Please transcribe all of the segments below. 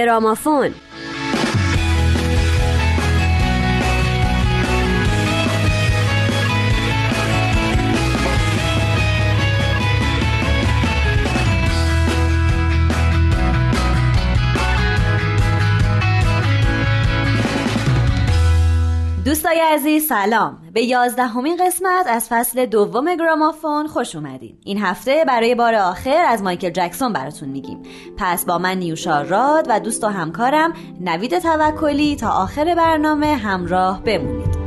گرامافون دوستای عزیز سلام. به یازدهمین قسمت از فصل دوم گرامافون خوش اومدین. این هفته برای بار آخر از مایکل جکسون براتون میگیم. پس با من نیوشا راد و دوست و همکارم نوید توکلی تا آخر برنامه همراه بمونید.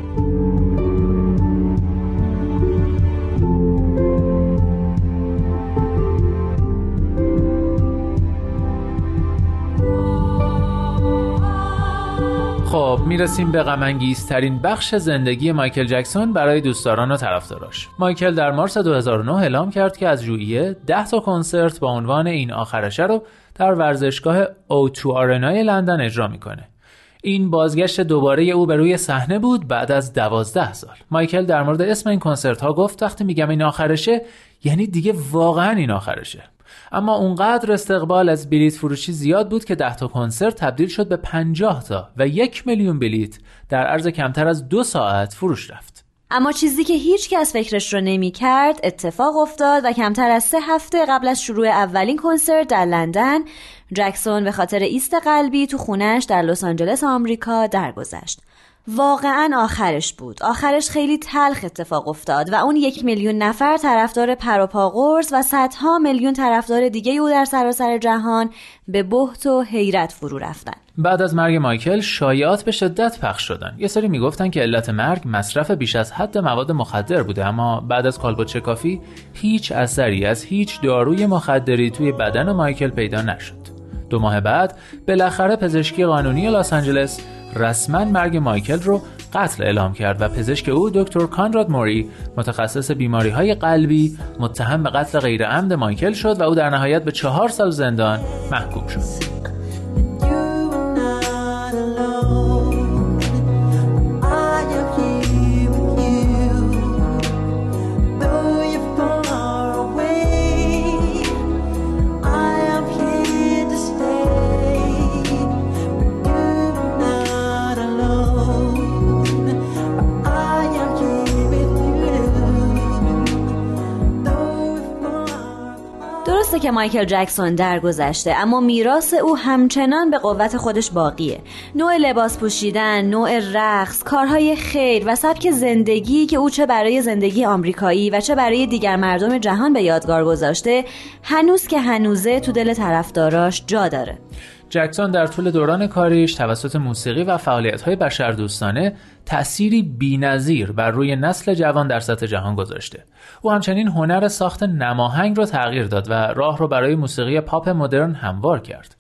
خب می‌رسیم به غمانگیزترین بخش زندگی مایکل جکسون برای دوستداران و طرفداراش. مایکل در مارس 2009 اعلام کرد که از ژوئیه 10 تا کنسرت با عنوان این آخرشه رو در ورزشگاه او2 آرنای لندن اجرا می‌کنه. این بازگشت دوباره او به روی صحنه بود بعد از دوازده سال. مایکل در مورد اسم این کنسرت ها گفت وقتی میگم این آخرشه یعنی دیگه واقعا این آخرشه. اما اونقدر استقبال از بلیت فروشی زیاد بود که 10 تا کنسرت تبدیل شد به 50 تا و یک میلیون بلیت در عرض کمتر از دو ساعت فروش رفت. اما چیزی که هیچ کس فکرش رو نمی کرد اتفاق افتاد و کمتر از سه هفته قبل از شروع اولین کنسرت در لندن جکسون به خاطر ایست قلبی تو خونش در لس آنجلس آمریکا درگذشت. واقعا آخرش بود. آخرش خیلی تلخ اتفاق افتاد و اون یک میلیون نفر طرفدار پروپاقرص و صدها میلیون طرفدار دیگه او در سراسر جهان به بهت و حیرت فرو رفتن. بعد از مرگ مایکل شایعات به شدت پخش شدن. یه سری می‌گفتن که علت مرگ مصرف بیش از حد مواد مخدر بوده اما بعد از کالبد شکافی هیچ اثری از هیچ داروی مخدری توی بدن مایکل پیدا نشد. دو ماه بعد بالاخره پزشکی قانونی لاس آنجلس رسما مرگ مایکل رو قتل اعلام کرد و پزشک او دکتر کانراد موری متخصص بیماری های قلبی متهم به قتل غیر عمد مایکل شد و او در نهایت به چهار سال زندان محکوم شد. که مایکل جکسون درگذشته اما میراث او همچنان به قوت خودش باقیه. نوع لباس پوشیدن نوع رقص کارهای خیر و سبک زندگی که او چه برای زندگی آمریکایی و چه برای دیگر مردم جهان به یادگار گذاشته هنوز که هنوزه تو دل طرفداراش جا داره. جکسون در طول دوران کاریش توسط موسیقی و فعالیت‌های بشردوستانه تأثیری بینظیر بر روی نسل جوان در سطح جهان گذاشته. او همچنین هنر ساخت نماهنگ را تغییر داد و راه را برای موسیقی پاپ مدرن هموار کرد.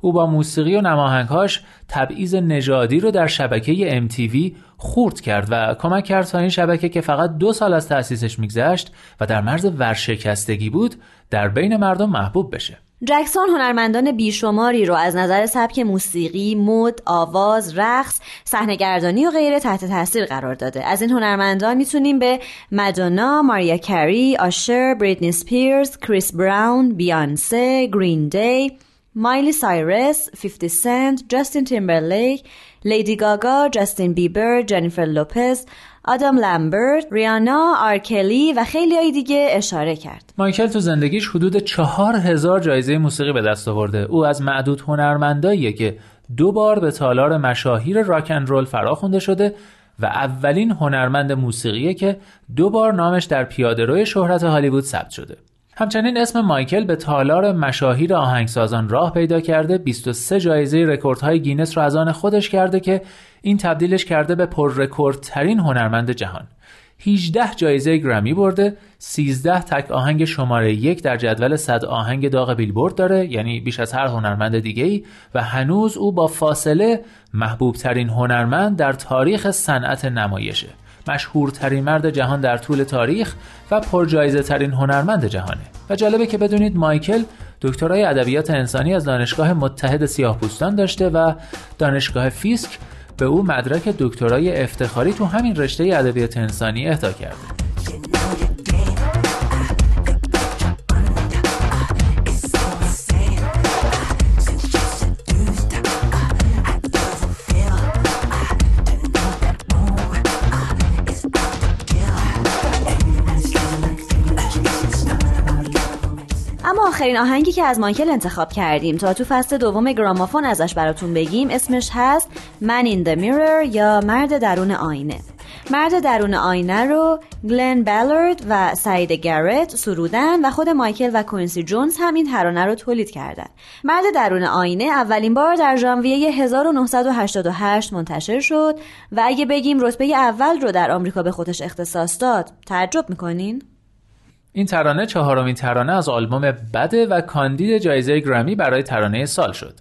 او با موسیقی و نماهنگهاش تبعیض نژادی رو در شبکه MTV خورد کرد و کمک کرد تا این شبکه که فقط دو سال از تأسیسش میگذشت و در مرز ورشکستگی بود در بین مردم محبوب بشه. جکسون هنرمندان بیشماری رو از نظر سبک موسیقی، مد، آواز، رقص، صحنه‌گردانی و غیره تحت تاثیر قرار داده. از این هنرمندان می‌تونیم به مدونا، ماریا کری، آشر، بریتنی اسپیرز، کریس براون، بیانسه، گرین دی، مایلی سایرس، 50 سنت، جاستین تیمبرلیک، لیدی گاگا، جاستین بیبر، جنیفر لوپز، آدم لمبرت، ریانا، آر کلی و خیلی های دیگه اشاره کرد. مایکل تو زندگیش حدود چهار هزار جایزه موسیقی به دست آورده. او از معدود هنرمنداییه که دو بار به تالار مشاهیر راک‌اند‌رول فرا خونده شده و اولین هنرمند موسیقیه که دو بار نامش در پیاده‌روی شهرت هالیوود ثبت شده. همچنین اسم مایکل به تالار مشاهیر آهنگسازان راه پیدا کرده. 23 جایزه رکوردهای گینس را از آن خودش کرده که این تبدیلش کرده به پر ترین هنرمند جهان. 18 جایزه گرمی برده. 13 تک آهنگ شماره یک در جدول صد آهنگ داغ بیلبورد داره یعنی بیش از هر هنرمند دیگه ای و هنوز او با فاصله محبوب ترین هنرمند در تاریخ صنعت نمایشه. مشهورترین مرد جهان در طول تاریخ و پرجایزه ترین هنرمند جهانه. و جالبه که بدونید مایکل دکترای ادبیات انسانی از دانشگاه متحد سیاهپوستان داشته و دانشگاه فیسک به او مدرک دکترای افتخاری تو همین رشته ادبیات انسانی اهدا کرده. آخرین آهنگی که از مایکل انتخاب کردیم. تا تو فصل دوم گرامافون ازش براتون بگیم اسمش هست Man in the Mirror یا مرد درون آینه مرد درون آینه رو گلن بلارد و سایدا گرت سرودن و خود مایکل و کوینسی جونز هم این ترانه رو تولید کردن. مرد درون آینه اولین بار در ژانویه 1988 منتشر شد و اگه بگیم رتبه اول رو در آمریکا به خودش اختصاص داد تعجب می‌کنین؟ این ترانه چهارمین ترانه از آلبوم بده و کاندید جایزه گرامی برای ترانه سال شد.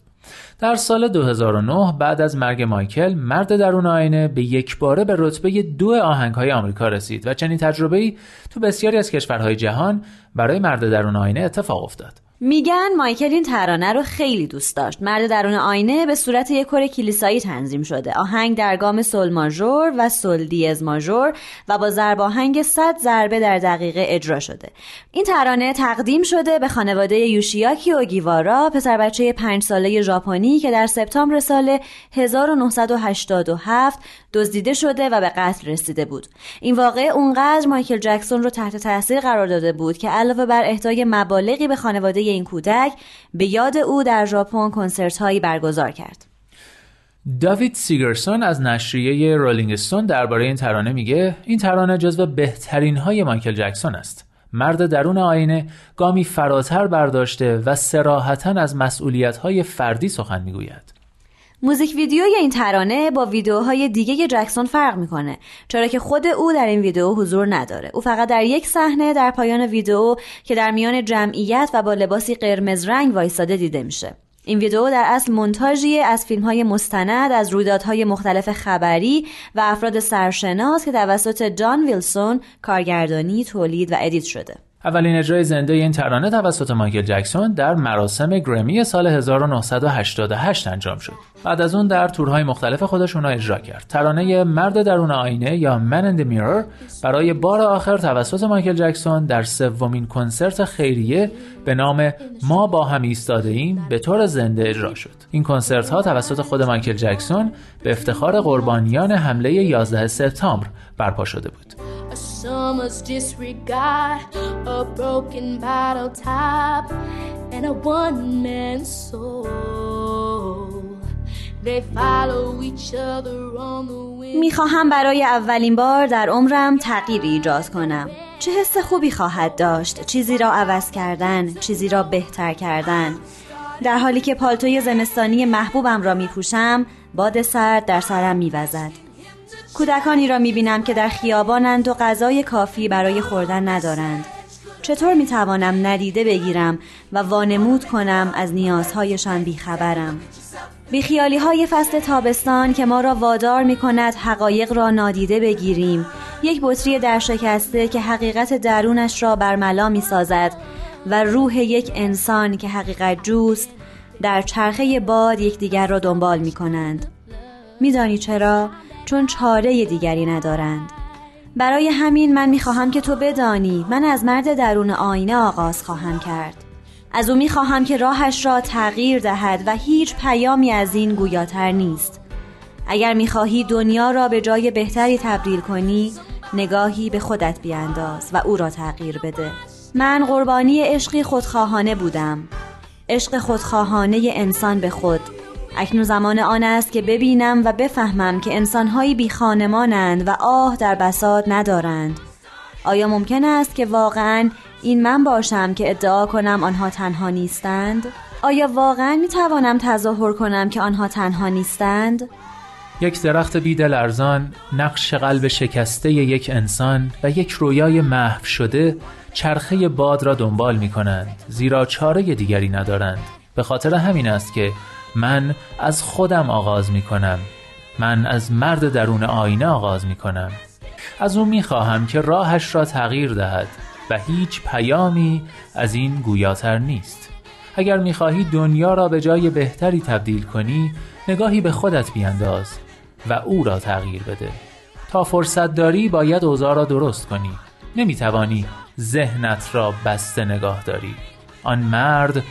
در سال 2009 بعد از مرگ مایکل مرد درون آینه به یک باره به رتبه دو آهنگهای آمریکا رسید و چنین تجربه‌ای تو بسیاری از کشورهای جهان برای مرد درون آینه اتفاق افتاد. میگن مایکل این ترانه رو خیلی دوست داشت. مرد درون آینه به صورت یک کور کلیسایی تنظیم شده. آهنگ در گام سل ماژور و سل دیز ماژور و با ضرب آهنگ 100 ضربه در دقیقه اجرا شده. این ترانه تقدیم شده به خانواده یوشیاکی اوگیوارا پسر بچه پنج ساله ژاپنی که در سپتامبر سال 1987 دزدیده شده و به قتل رسیده بود. این واقعه اونقدر مایکل جکسون رو تحت تاثیر قرار داده بود که علاوه بر اهدای مبالغی به خانواده این کودک به یاد او در ژاپن کنسرت هایی برگزار کرد. داوید سیگرسون از نشریه رولینگ استون درباره این ترانه میگه این ترانه جزو بهترین های مایکل جکسون است. مرد درون آینه گامی فراتر برداشته و سراحتا از مسئولیت های فردی سخن می‌گوید. موزیک ویدیوی این ترانه با ویدیوهای دیگه جکسون فرق می‌کنه چرا که خود او در این ویدیو حضور نداره او فقط در یک صحنه در پایان ویدیو که در میان جمعیت و با لباسی قرمز رنگ وایساده دیده میشه این ویدیو در اصل مونتاژی از فیلم های مستند از رویدادهای مختلف خبری و افراد سرشناس که توسط جان ویلسون کارگردانی، تولید و ادیت شده. اولین اجرای زنده این ترانه توسط مایکل جکسون در مراسم گرمی سال 1988 انجام شد. بعد از اون در تورهای مختلف خودش اونها اجرا کرد. ترانه مرد درون آینه یا Man in the Mirror برای بار آخر توسط مایکل جکسون در سومین کنسرت خیریه به نام ما با هم ایستاده ایم به طور زنده اجرا شد. این کنسرت ها توسط خود مایکل جکسون به افتخار قربانیان حمله 11 سپتامبر برپا شده بود. Summer's disregard, a broken bottle top, and a one man soul. They follow each other on the می‌خواهم برای اولین بار در عمرم تغییری ایجاد کنم. چه حس خوبی خواهد داشت؟ چیزی را عوض کردن چیزی را بهتر کردن. در حالی که پالتوی زمستانی محبوبم را میپوشم باد سرد در سرم میوزد. کودکانی را می‌بینم که در خیابانند و غذای کافی برای خوردن ندارند. چطور می‌توانم ندیده بگیرم و وانمود کنم از نیازهایشان بیخبرم؟ بیخیالی های فصل تابستان که ما را وادار می کند حقایق را نادیده بگیریم. یک بطری در شکسته که حقیقت درونش را برملا می سازد و روح یک انسان که حقیقت جوست در چرخه باد یکدیگر را دنبال می کنند میدانی چرا؟ چون چاره دیگری ندارند. برای همین من می‌خواهم که تو بدانی من از مرد درون آینه آغاز خواهم کرد. از او می‌خواهم که راهش را تغییر دهد و هیچ پیامی از این گویاتر نیست. اگر می‌خواهی دنیا را به جای بهتری تبدیل کنی نگاهی به خودت بیانداز و او را تغییر بده. من قربانی عشقی خودخواهانه بودم. عشق خودخواهانه انسان به خود اکنون زمان آن است که ببینم و بفهمم که انسانهایی بی خانمانند و آه در بساط ندارند آیا ممکن است که واقعا این من باشم که ادعا کنم آنها تنها نیستند؟ آیا واقعا می توانم تظاهر کنم که آنها تنها نیستند؟ یک درخت بیدل ارزان نقش قلب شکسته یک انسان و یک رویای محو شده چرخه باد را دنبال می کنند زیرا چاره دیگری ندارند به خاطر همین است که من از خودم آغاز می کنم من از مرد درون آینه آغاز می کنم از او می خواهم که راهش را تغییر دهد و هیچ پیامی از این گویاتر نیست. اگر می خواهی دنیا را به جای بهتری تبدیل کنی نگاهی به خودت بیانداز و او را تغییر بده. تا فرصت داری باید اوضاع را درست کنی. نمی توانی ذهنت را بسته نگاه داری آن مرد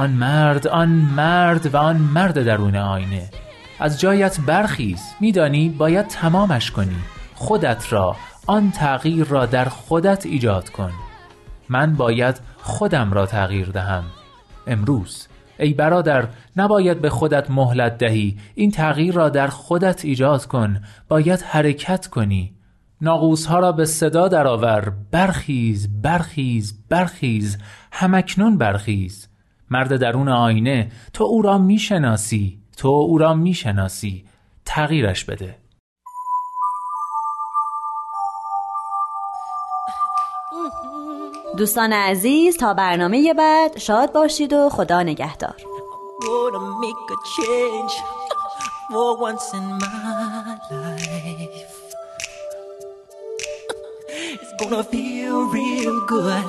آن مرد آن مرد و آن مرد درون آینه. از جایت برخیز میدانی باید تمامش کنی. خودت را آن تغییر را در خودت ایجاد کن. من باید خودم را تغییر دهم. امروز ای برادر نباید به خودت مهلت دهی. این تغییر را در خودت ایجاد کن. باید حرکت کنی. ناقوس ها را به صدا درآور. برخیز برخیز برخیز. همکنون برخیز. مرد درون آینه تو او را می‌شناسی تو او را می‌شناسی. تغییرش بده. دوستان عزیز تا برنامه بعد شاد باشید و خدا نگهدار. It's gonna feel real good.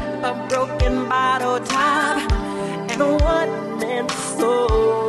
a broken bottle top and a one man soul.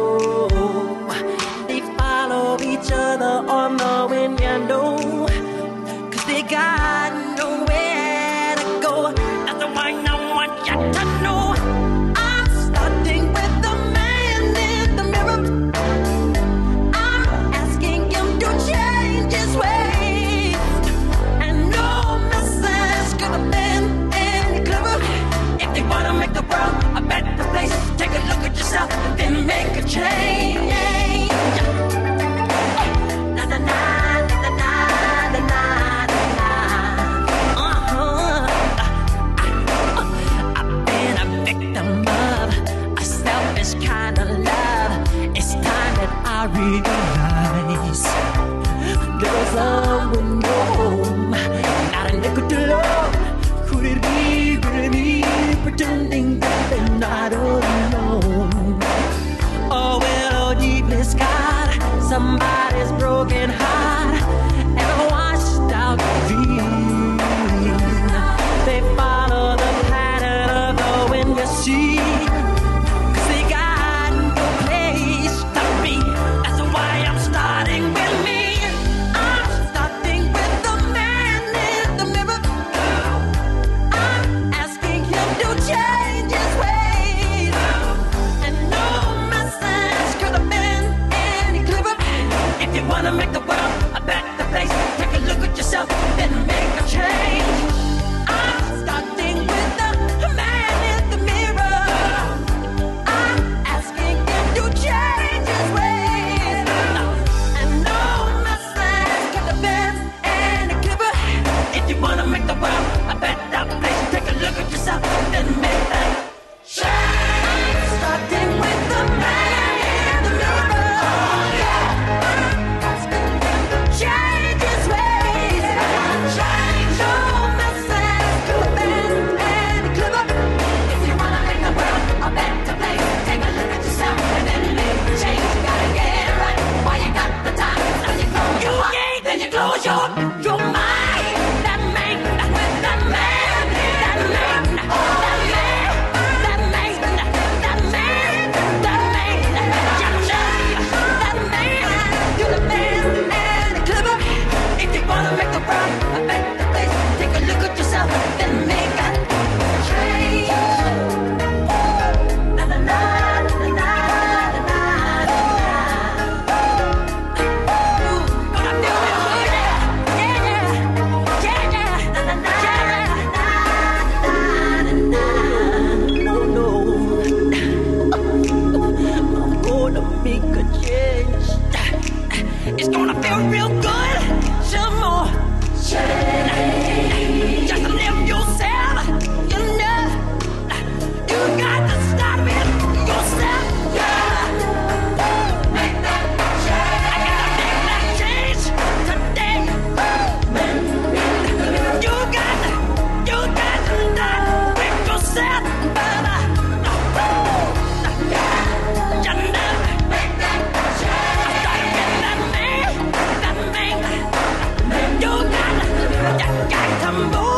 Take a look at yourself, then make a change. Oh. 한 번.